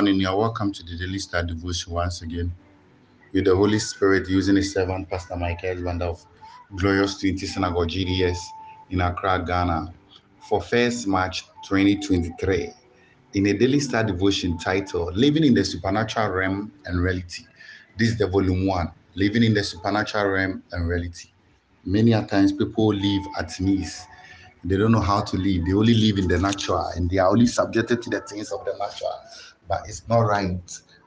Morning. You're welcome to the Daily Star Devotion once again with the Holy Spirit using His servant, Pastor Michael Banda of Glorious Trinity Synagogue GDS in Accra, Ghana, for 1st March 2023 in a Daily Star Devotion titled Living in the Supernatural Realm and Reality. This is the volume one Living in the Supernatural Realm and Reality. Many a times people live at ease they don't know how to live. They only live in the natural and they are only subjected to the things of the natural. But it's not right.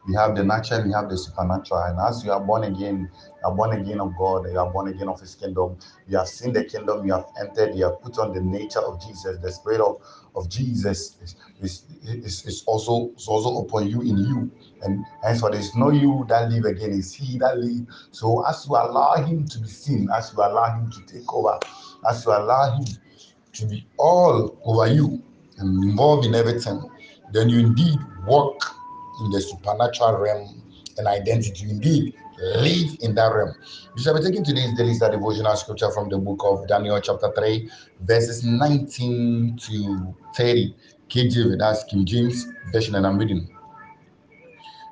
We have the natural we have the supernatural. And as you are born again, you are born again of God, you are born again of His kingdom. You have seen the kingdom, you have entered, you have put on the nature of Jesus. The spirit of, of Jesus is, is, is, is also is also upon you in you. And henceforth, it's not you that live again, it's He that live. So as you allow Him to be seen, as you allow Him to take over, as you allow Him to be all over you and involved in everything, then you indeed walk in the supernatural realm and identity. Indeed live in that realm. We shall be taking today's daily Star devotional scripture from the book of Daniel, chapter 3, verses 19 to 30. KJV, that's King James Version, and I'm reading.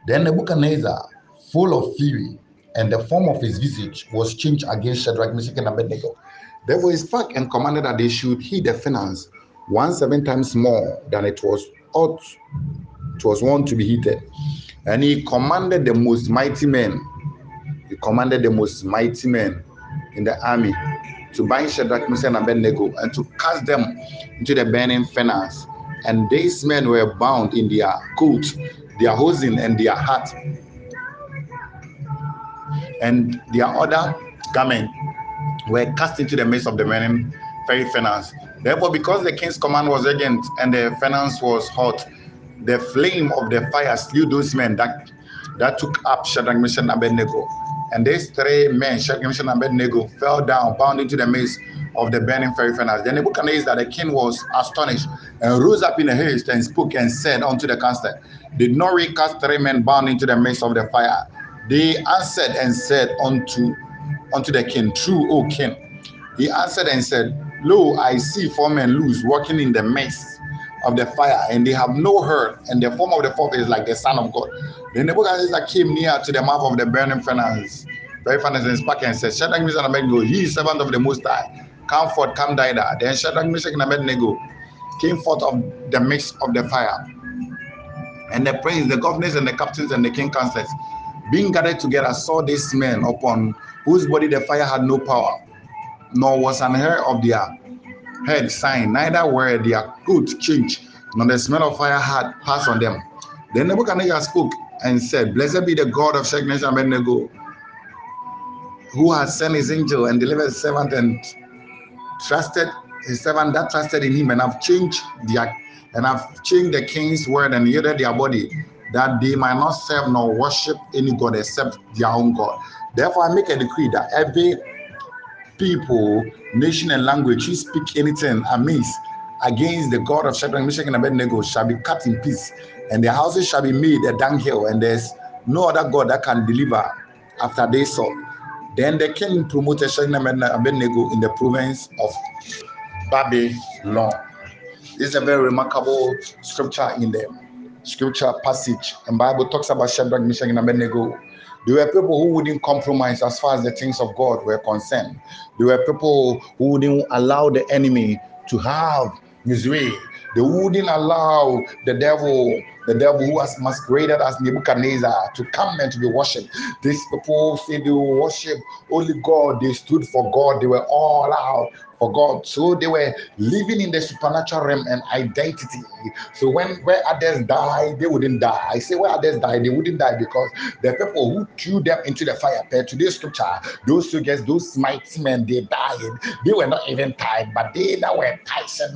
Then Nebuchadnezzar, full of fury, and the form of his visage was changed against Shadrach, Meshach, and Abednego. Therefore, he spake and commanded that they should heed the finance one seven times more than it was ought it was wont to be heated. And he commanded the most mighty men, he commanded the most mighty men in the army to bind Shadrach, Meshach, and Abednego and to cast them into the burning furnace. And these men were bound in their coat, their hosen, and their hat, and their other garment were cast into the midst of the burning furnace. Therefore, because the king's command was urgent and the furnace was hot, the flame of the fire slew those men that that took up Shadrach, Meshach, and Abednego. And these three men, Shadrach, Meshach, and Abednego, fell down, bound into the midst of the burning fiery furnace. Then Nebuchadnezzar, the king, was astonished and rose up in a haste and spoke and said unto the caster, Did not we cast three men bound into the midst of the fire? They answered and said unto unto the king, True, O king. He answered and said, Lo, I see four men loose walking in the midst of the fire, and they have no hurt, and the form of the fourth is like the Son of God. Then Nebuchadnezzar came near to the mouth of the burning furnace, very furnace, and spake and said, Shadrach, Meshach, and Abednego, he is servant of the Most High, come forth, come die there. Then Shadrach, Meshach, and Abednego came forth of the midst of the fire. And the prince, the governors, and the captains, and the king counselors, being gathered together, saw these men upon whose body the fire had no power, nor was an hair of their head sign, neither were their coat changed, nor the smell of fire had passed on them. Then Nebuchadnezzar spoke and said, Blessed be the God of Shadrach, and Abednego, who has sent his angel and delivered his servant and trusted his servant that trusted in him and have changed their and have changed the king's word and yielded their body that they might not serve nor worship any god except their own God. Therefore, I make a decree that every people, nation, and language who speak anything amiss against the God of Shadrach, Meshach, and Abednego shall be cut in peace, and their houses shall be made a dunghill, and there's no other God that can deliver after they saw. Then the king promoted Shadrach and Abednego in the province of Babylon. This is a very remarkable scripture in the scripture passage, and Bible talks about Shadrach, Meshach, and Abednego. There were people who wouldn't compromise as far as the things of God were concerned. There were people who wouldn't allow the enemy to have his way. They wouldn't allow the devil, the devil who was masqueraded as Nebuchadnezzar, to come and to be worshipped. These people say they will worship only God. They stood for God. They were all out for God. So they were living in the supernatural realm and identity. So when where others die, they wouldn't die. I say where others die, they wouldn't die because the people who threw them into the fire pit. Today's scripture, those soldiers, those mighty men, they died. They were not even tied, but they that were tied, said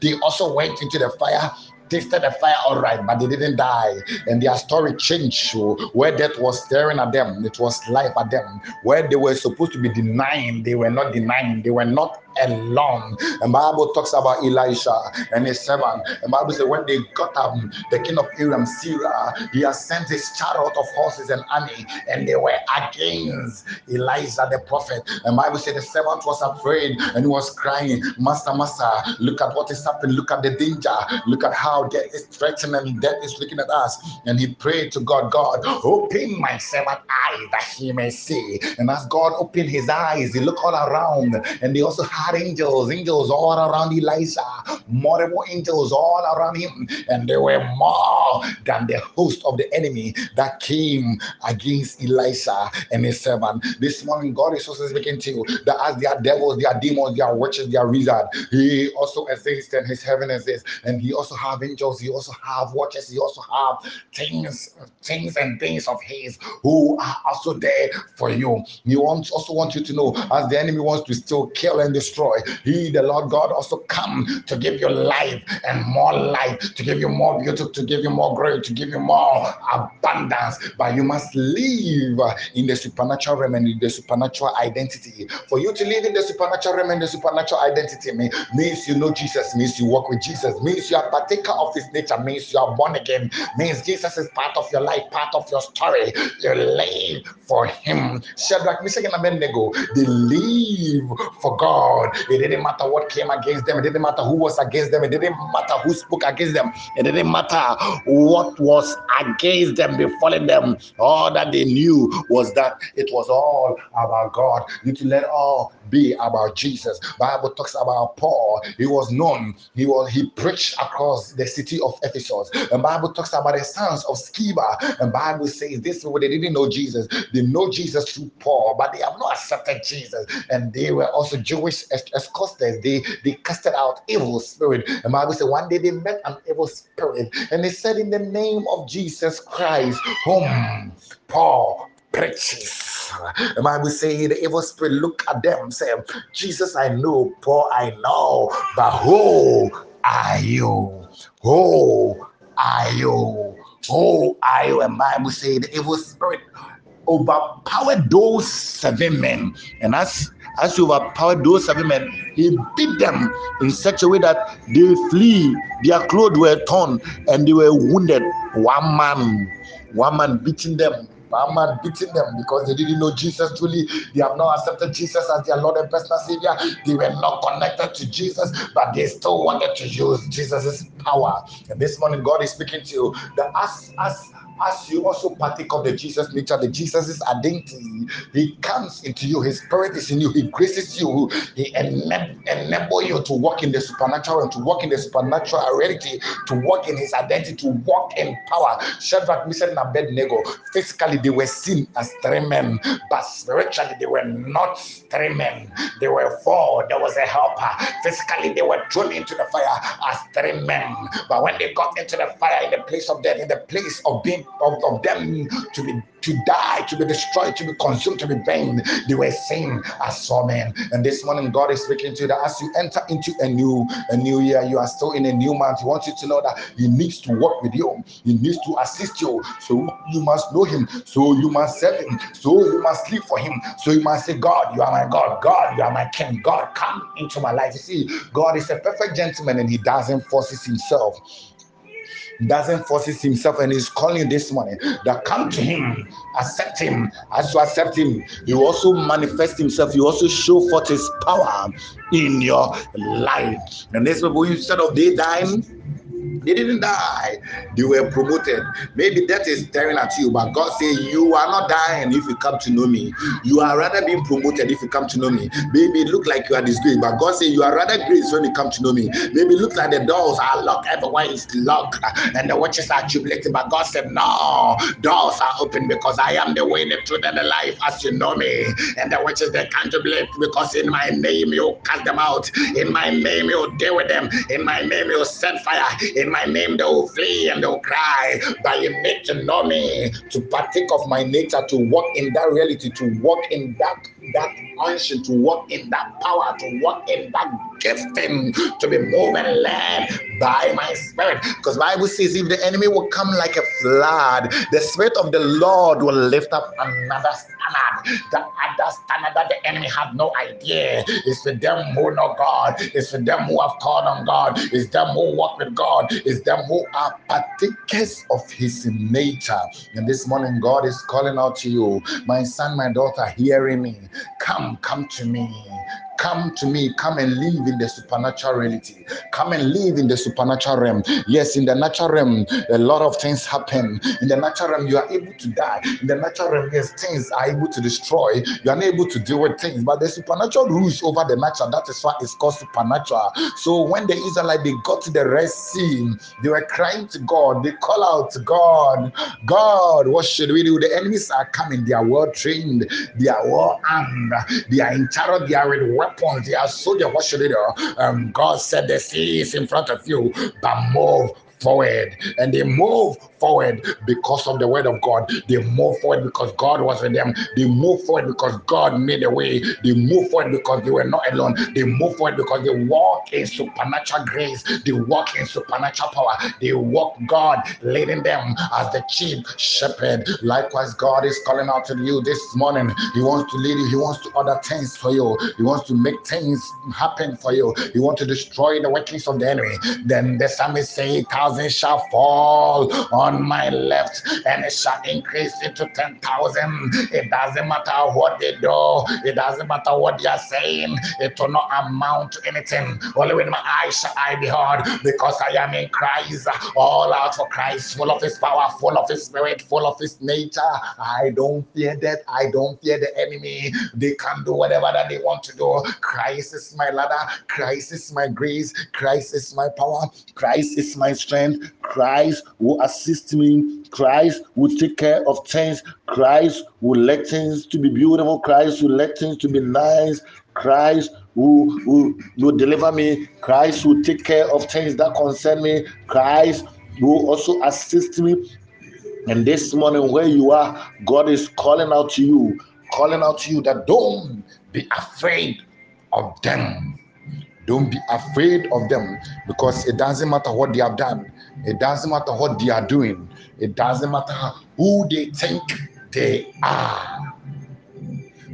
they also went into the fire tasted the fire all right, but they didn't die. And their story changed. Where death was staring at them, it was life at them. Where they were supposed to be denying, they were not denying. They were not alone. And Bible talks about Elisha and his servant. And Bible says when they got up, the king of Aram, Syria, he has sent his chariot of horses and army, and they were against Elijah the prophet. And Bible said the servant was afraid and he was crying, Master, Master, look at what is happening, look at the danger, look at how death is threatening, death is looking at us. And he prayed to God, God, open my servant eyes that he may see. And as God opened his eyes, he looked all around, and they also had angels, angels all around Elijah, multiple angels all around him, and there were more than the host of the enemy that came against Elisha and his servant. This morning, God is also speaking to you that as they are devils, they are demons, they are witches, they are wizards. He also exists and his heaven exists, and he also have angels, he also have watches, he also have things, things and things of his who are also there for you. He wants also want you to know as the enemy wants to still kill and destroy, he, the Lord God, also come to give you life and more life, to give you more beauty, to give you more glory, to give you more abundance. But you must live in the supernatural realm and in the supernatural identity. For you to live in the supernatural realm and the supernatural identity means you know Jesus, means you walk with Jesus, means you are partaker of his nature, means you are born again, means Jesus is part of your life, part of your story. You live for him. Shadrach, Meshach, and Abednego, they live for God. It didn't matter what came against them, it didn't matter who was against them, it didn't matter who spoke against them, it didn't matter what was against them, befalling them. All that they knew was that it was all about God. You to let all be about Jesus. Bible talks about Paul. He was known. He was he preached across the city of Ephesus. And Bible talks about the sons of Sceva. And Bible says this way they didn't know Jesus. They know Jesus through Paul, but they have not accepted Jesus. And they were also Jewish escorters. They they casted out evil spirit. And Bible said one day they met an evil spirit, and they said, In the name of Jesus Christ, whom Paul preaches. The Bible say the evil spirit look at them, say, Jesus, I know, Paul, I know, but who are you? Who are you? Who are you? And Bible say the evil spirit overpowered those seven men. And as as he overpowered those seven men, he beat them in such a way that they flee, their clothes were torn, and they were wounded. One man, one man beating them one man beating them because they didn't know Jesus truly. They have not accepted Jesus as their Lord and personal Savior. They were not connected to Jesus, but they still wanted to use Jesus' power. And this morning, God is speaking to you that as as as you also partake of the Jesus nature, the Jesus' identity, He comes into you, His Spirit is in you, He graces you, He enable, enable you to walk in the supernatural and to walk in the supernatural reality, to walk in His identity, to walk in power. Shadrach, Meshach, and Abednego, physically they were seen as three men, but spiritually they were not three men. They were four. There was a helper. Physically they were thrown into the fire as three men, but when they got into the fire in the place of death, in the place of being of, of them to be to die, to be destroyed, to be consumed, to be burned. They were seen as saw men. And this morning, God is speaking to you that as you enter into a new a new year, you are still in a new month. He wants you to know that He needs to work with you. He needs to assist you. So you must know Him. So you must serve Him. So you must live for Him. So you must say, God, you are my God. God, you are my King. God, come into my life. You see, God is a perfect gentleman and He doesn't force Himself doesn't force himself and he's calling this morning that come to him, accept him. As you accept him, he also manifest himself, he also show forth his power in your life. And this people, instead of they dying, they didn't die. They were promoted. Maybe that is staring at you, but God say you are not dying if you come to know me. You are rather being promoted if you come to know me. Maybe it look like you are disgraced, but God say you are rather grace when you come to know me. Maybe it looks like the doors are locked, everywhere is locked, and the watches are jubilating. But God said, No, doors are open because I am the way, the truth, and the life as you know me. And the watches they can't jubilate because in my name you cast them out. In my name you deal with them. In my name you set fire. In my name, they will flee and they will cry. But you need to know me, to partake of my nature, to walk in that reality, to walk in that that unction, to walk in that power, to walk in that gifting, to be moved and led by my spirit. Because Bible says if the enemy will come like a flood, the spirit of the Lord will lift up another standard. The other standard that the enemy have no idea. It's for them who know God. It's for them who have called on God. It's them who walk with God. It's them who are partakers of his nature. And this morning, God is calling out to you, my son, my daughter, hearing me. Come, come to me. Come to me, come and live in the supernatural reality. Come and live in the supernatural realm. Yes, in the natural realm, a lot of things happen. In the natural realm, you are able to die. In the natural realm, yes, things are able to destroy. You are unable to deal with things, but the supernatural rules over the natural. That is why it's called supernatural. So when the Israelites they got to the Red Sea, they were crying to God. They call out to God, God, what should we do? The enemies are coming. They are well trained. They are well armed. They are in charge. They are with weapons, they are soldiers. What should they do? Um, God said the sea is in front of you, but move forward and they move forward because of the word of God. They move forward because God was with them. They move forward because God made a way. They move forward because they were not alone. They move forward because they walk in supernatural grace. They walk in supernatural power. They walk God leading them as the chief shepherd. Likewise, God is calling out to you this morning. He wants to lead you. He wants to order things for you. He wants to make things happen for you. He wants to destroy the workings of the enemy. Then the psalmist say, thousand shall fall on my left and it shall increase into 10,000. It doesn't matter what they do, it doesn't matter what they are saying, it will not amount to anything. Only with my eyes shall I behold, because I am in Christ, all out for Christ, full of his power, full of his spirit, full of his nature. I don't fear death, I don't fear the enemy. They can do whatever that they want to do. Christ is my ladder, Christ is my grace, Christ is my power, Christ is my strength. Christ will assist me. Christ will take care of things. Christ will let things to be beautiful. Christ will let things to be nice. Christ will, will, will deliver me. Christ will take care of things that concern me. Christ will also assist me. And this morning, where you are, God is calling out to you, calling out to you that don't be afraid of them. Don't be afraid of them because it doesn't matter what they have done. It doesn't matter what they are doing. It doesn't matter who they think they are.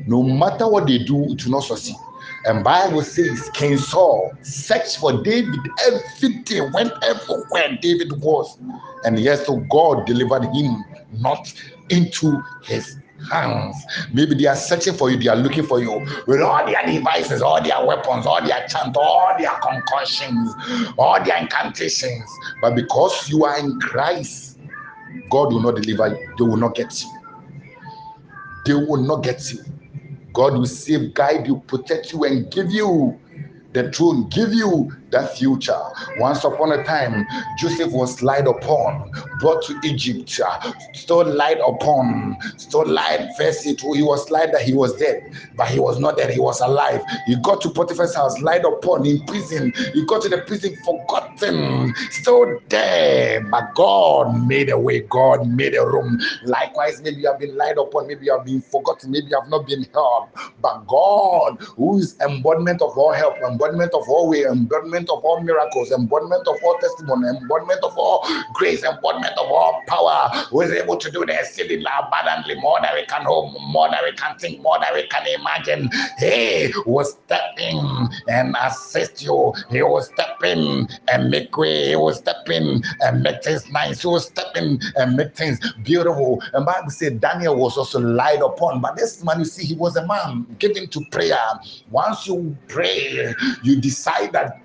No matter what they do, it will not succeed. And Bible says King Saul searched for David every day, went everywhere David was. And yes, so God delivered him not into his hands. Maybe they are searching for you, they are looking for you with all their devices, all their weapons, all their chant, all their concussions, all their incantations. But because you are in Christ, God will not deliver you, they will not get you. They will not get you. God will save, guide you, protect you, and give you the throne, give you that future. Once upon a time, Joseph was lied upon, brought to Egypt, uh, still lied upon, still lied first. It, he was lied that he was dead, but he was not dead, he was alive. He got to Potiphar's house, lied upon in prison. He got to the prison, forgotten, still dead. But God made a way, God made a room. Likewise, maybe you have been lied upon, maybe you have been forgotten, maybe you have not been helped. But God, who is embodiment of all help, embodiment of all way, embodiment embodiment of all miracles, embodiment of all testimony, embodiment of all grace, embodiment of all power, who is able to do the exceedingly abundantly more than we can hope, more than we can think, more than we can imagine. He will step in and assist you. He will step in and make way. He will step in and make things nice. He will step in and make things beautiful. And Bible said Daniel was also lied upon, but this man, you see, he was a man given to prayer. Once you pray, you decide that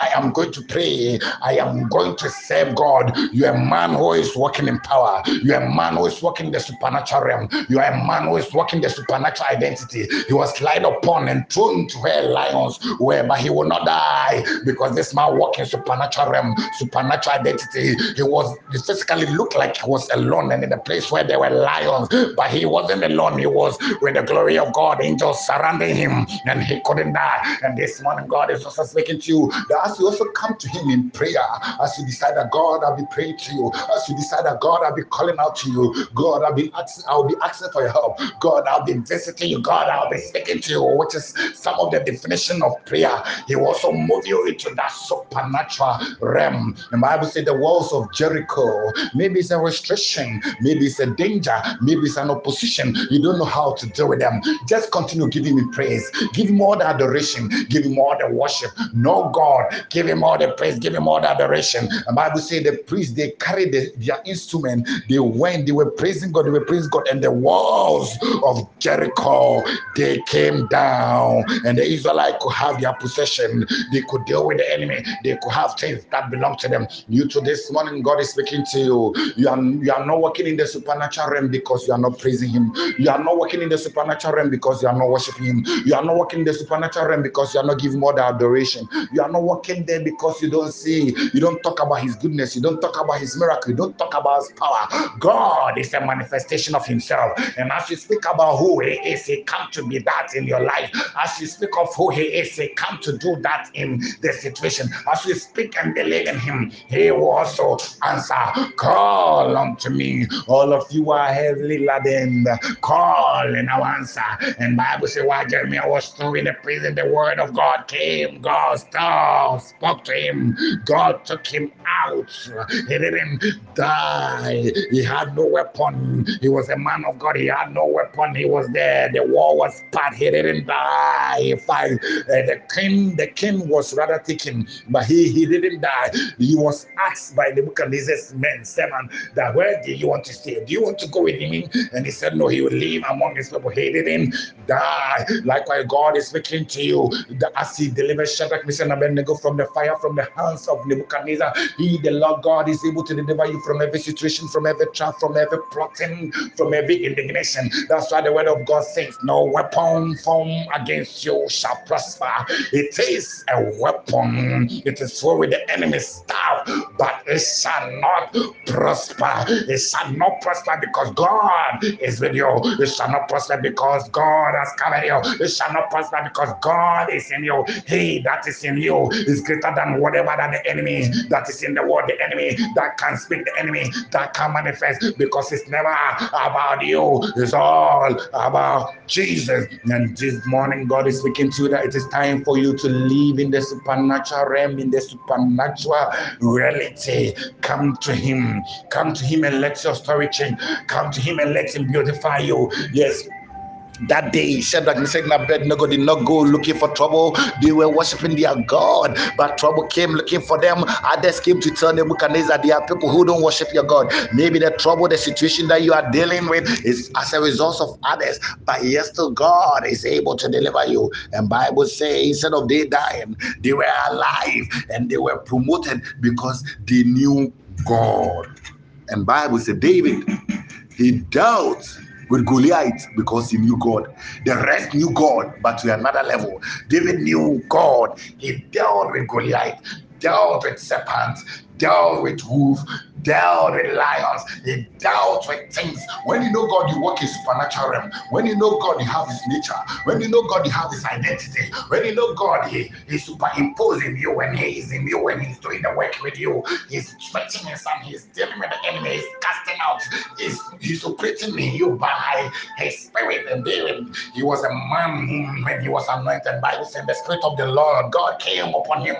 I am going to pray. I am going to serve God. You are a man who is walking in power. You are a man who is walking the supernatural realm. You are a man who is walking the supernatural identity. He was lied upon and thrown to where lions were, but he will not die because this man walking supernatural realm, supernatural identity. He was he physically looked like he was alone and in the place where there were lions, but he wasn't alone. He was with the glory of God, angels surrounding him, and he couldn't die. And this morning, God is also speaking to you that as you also come to Him in prayer, as you decide that God, I'll be praying to you, as you decide that God, I'll be calling out to you, God, I'll be asking, I'll be asking for your help, God, I'll be visiting you, God, I'll be speaking to you, which is some of the definition of prayer. He will also move you into that supernatural realm. The Bible says the walls of Jericho, maybe it's a restriction, maybe it's a danger, maybe it's an opposition. You don't know how to deal with them. Just continue giving me praise, give him all the adoration, give him all the worship. No God, give him all the praise, give him all the adoration. The Bible says the priests they carried the, their instrument, they went, they were praising God, they were praising God, and the walls of Jericho they came down, and the Israelites could have their possession, they could deal with the enemy, they could have things that belong to them. You to this morning, God is speaking to you. You are you are not working in the supernatural realm because you are not praising Him. You are not working in the supernatural realm because you are not worshiping Him. You are not working in the supernatural realm because you are not giving more the adoration. You are not working there because you don't see, you don't talk about His goodness, you don't talk about His miracle, you don't talk about His power. God is a manifestation of Himself, and as you speak about who He is, He come to be that in your life. As you speak of who He is, He come to do that in the situation. As you speak and believe in Him, He will also answer. Call unto me, all of you are heavily laden. Call and I'll answer. And Bible say while Jeremiah was through in the prison, the word of God came. God spoke to him. God took him out. He didn't die. He had no weapon. He was a man of God. He had no weapon. He was there. The war was part. He didn't die. He fight. Uh, the king, the king was rather taken, but he he didn't die. He was asked by the Nebuchadnezzar's men, seven, that where do you want to stay? Do you want to go with him? And he said, No, he will live among his people. He didn't die. Likewise, God is speaking to you as he delivers Shadrach, Meshach, and Abednego from the fire from the hands of Nebuchadnezzar, he, the Lord God, is able to deliver you from every situation, from every trap, from every plotting, from every indignation. That's why the word of God says, No weapon formed against you shall prosper. It is a weapon, it is for with the enemy's staff, but it shall not prosper. It shall not prosper because God is with you. It shall not prosper because God has covered you. It shall not prosper because God is in you. He that is in you is greater than whatever that the enemy that is in the world, the enemy that can speak, the enemy that can manifest because it's never about you. It's all about Jesus. And this morning, God is speaking to you that it is time for you to live in the supernatural realm, in the supernatural reality. Come to Him. Come to Him and let your story change. Come to Him and let Him beautify you. Yes, that day, Shadrach, Meshach, and Abednego did not go looking for trouble. They were worshiping their God, but trouble came looking for them. Others came to tell Nebuchadnezzar, there are people who don't worship your God. Maybe the trouble, the situation that you are dealing with is as a result of others, but yes, to God is able to deliver you. And Bible says instead of they dying, they were alive and they were promoted because they knew God. And Bible said David, he dealt with Goliath because he knew God. The rest knew God, but to another level. David knew God. He dealt with Goliath, dealt with serpents, dealt with wolves, dealt with lions, he dealt with things. When you know God, you walk in supernatural realm. When you know God, you have his nature. When you know God, you have his identity. When you know God, he, superimposed in you when he is in you, when he's doing the work with you. He's stretching his son, he's dealing with the enemy, he's casting out, he's, he's operating in you by his spirit. And David, he was a man when he was anointed by the the spirit of the Lord. God came upon him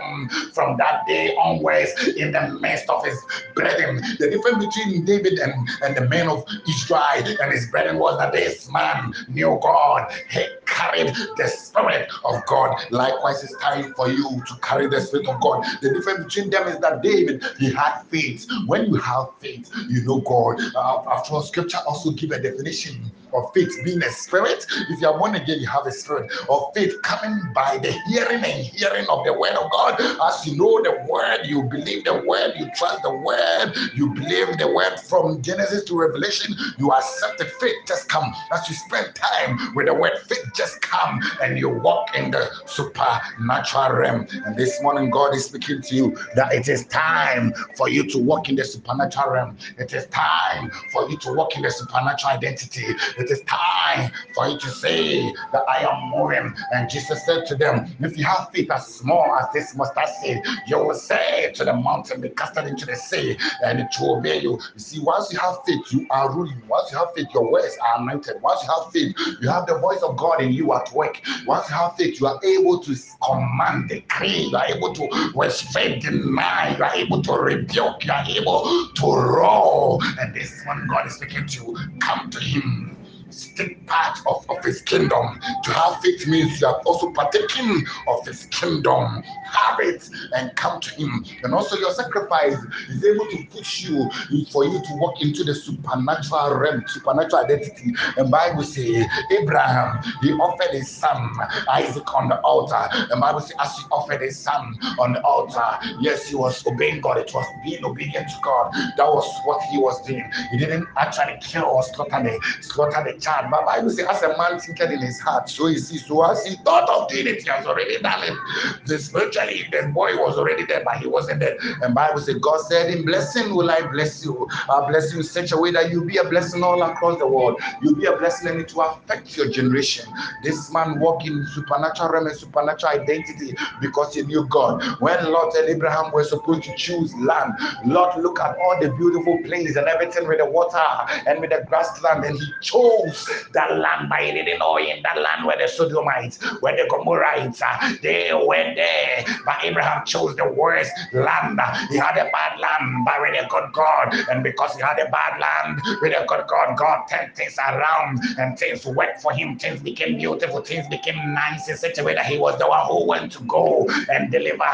from that day onwards in the midst of his brethren. The difference between David and, and the men of Israel and his brethren was that this man knew God. He carried the spirit of God. Likewise, it's time for you to carry the spirit of God. The difference between them is that David he had faith. When you have faith, you know God. Uh, after all, Scripture also give a definition of faith being a spirit. If you are born again, you have a spirit of faith coming by the hearing and hearing of the word of God. As you know the word, you believe the word, you trust the word, you believe the word from Genesis to Revelation, you accept the faith just come. As you spend time with the word, faith just come and you walk in the supernatural realm. And this morning, God is speaking to you that it is time for you to walk in the supernatural realm. It is time for you to walk in the supernatural identity. It is time for you to say that I am moving. And Jesus said to them, If you have faith as small as this mustard seed, you will say to the mountain, Be casted into the sea, and it will obey you. You see, once you have faith, you are ruling. Once you have faith, your words are anointed. Once you have faith, you have the voice of God in you at work. Once you have faith, you are able to command, decree, you are able to restrain, deny, you are able to rebuke, you are able to roar. And this one God is speaking to, you. come to Him take part of, of his kingdom. To have faith means you have also partaken of his kingdom. Have it and come to him. And also your sacrifice is able to push you for you to walk into the supernatural realm, supernatural identity. And Bible say Abraham, he offered his son Isaac on the altar. And Bible say as he offered his son on the altar, yes, he was obeying God. It was being obedient to God. That was what he was doing. He didn't actually kill or slaughter the slaughter the child. But Bible says, as a man thinketh in his heart, so he sees. So as he thought of doing it, he has already done it. The spiritually, the boy was already there, but he wasn't there. And Bible says, God said, In blessing will I bless you. I'll bless you in such a way that you'll be a blessing all across the world. You'll be a blessing and it will affect your generation. This man walked in supernatural realm and supernatural identity because he knew God. When Lot and Abraham were supposed to choose land, Lot looked at all the beautiful plains and everything with the water and with the grassland, and he chose that land by Illinois, in that land where the Sodomites, where the Gomorrites, uh, they were there. But Abraham chose the worst land. He had a bad land, but with a good God. And because he had a bad land with a good God, God turned things around and things worked for him. Things became beautiful, things became nice in such a way that he was the one who went to go and deliver,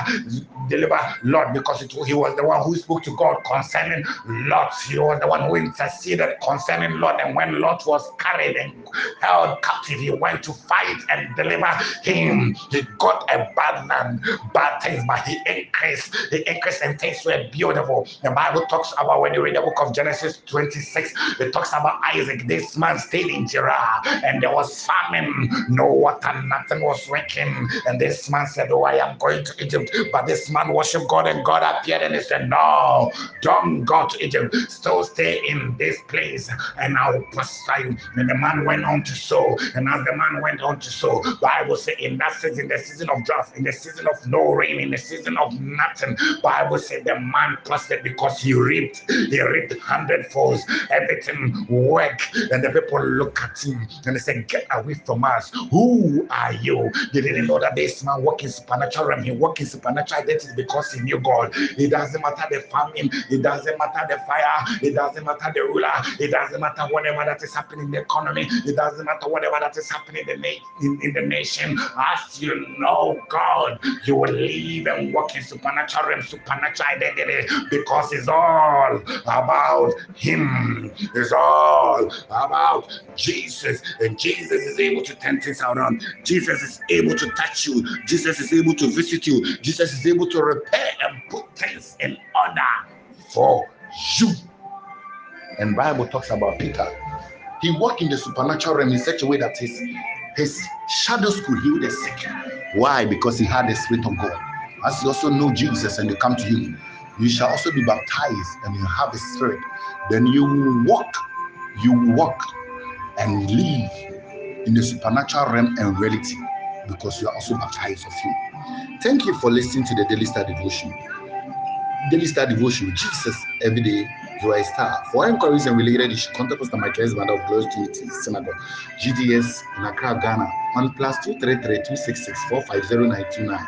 deliver Lot because it, he was the one who spoke to God concerning Lot. He was the one who interceded concerning Lot. And when Lot was carried and held captive, he went to fight and deliver him. He got a bad land, bad things, but he increased. He increased and things were beautiful. The Bible talks about when you read the book of Genesis 26, it talks about Isaac. This man stayed in Gerar and there was famine, no water, nothing was working. And this man said, Oh, I am going to Egypt. But this man worshiped God and God appeared and he said, No, don't go to Egypt. Still stay in this place and I'll prosper you. And the man went on to sow. And as the man went on to sow, Bible say in that season, the season of drought, in the season of no rain, in the season of nothing, Bible said the man prospered because he reaped, he reaped hundredfold. Everything worked. And the people look at him and they said, Get away from us. Who are you? They didn't know that this man walking supernatural realm, he walked in supernatural identity because he knew God. It doesn't matter the famine, it doesn't matter the fire, it doesn't matter the ruler, it doesn't matter whatever that is happening in the economy, it doesn't matter whatever that is happening in the, in, in the nation. As you know God, you will live and walk in supernatural realm, supernatural identity because it's all about Him. It's all about Jesus. And Jesus is able to turn things around. Jesus is able to touch you. Jesus is able to visit you. Jesus is able to repair and put things in order for you. And Bible talks about Peter. He walked in the supernatural realm in such a way that his his shadows could heal the sick. Why? Because he had the spirit of God. As you also know Jesus and you come to him, you shall also be baptized and you have the spirit. Then you will walk, you will walk and live in the supernatural realm and reality because you are also baptized of him. Thank you for listening to the Daily Star Devotion. Daily Star Devotion Jesus every day. You are a star. For inquiries and related, should contact Pastor Michael Husband of Glorious Trinity Synagogue, GDS, Accra, Ghana, on plus 233 266 450929.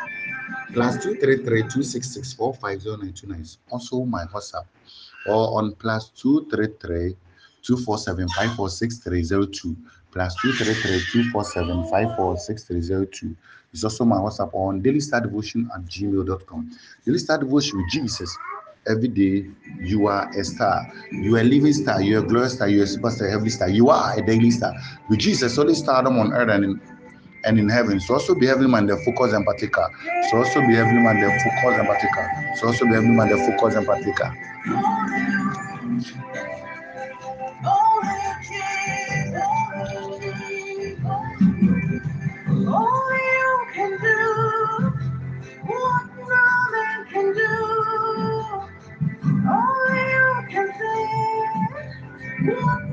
Plus 233 266 450929. Also, my WhatsApp, or on plus 233 247 546302 plus 233 247 546302. It's also my WhatsApp on Daily Star Devotion at gmail.com. Daily Star Devotion with Jesus. Every day you are a star. You are a living star. You are a glorious star. You are a superstar, heavenly star. You are a daily star. With Jesus, only stardom on earth and in and in heaven. So also be heavenly minded, focus and partaker. So also be heavenly minded, focus and partaker. So also be heavenly minded, focus and partaker. Yeah.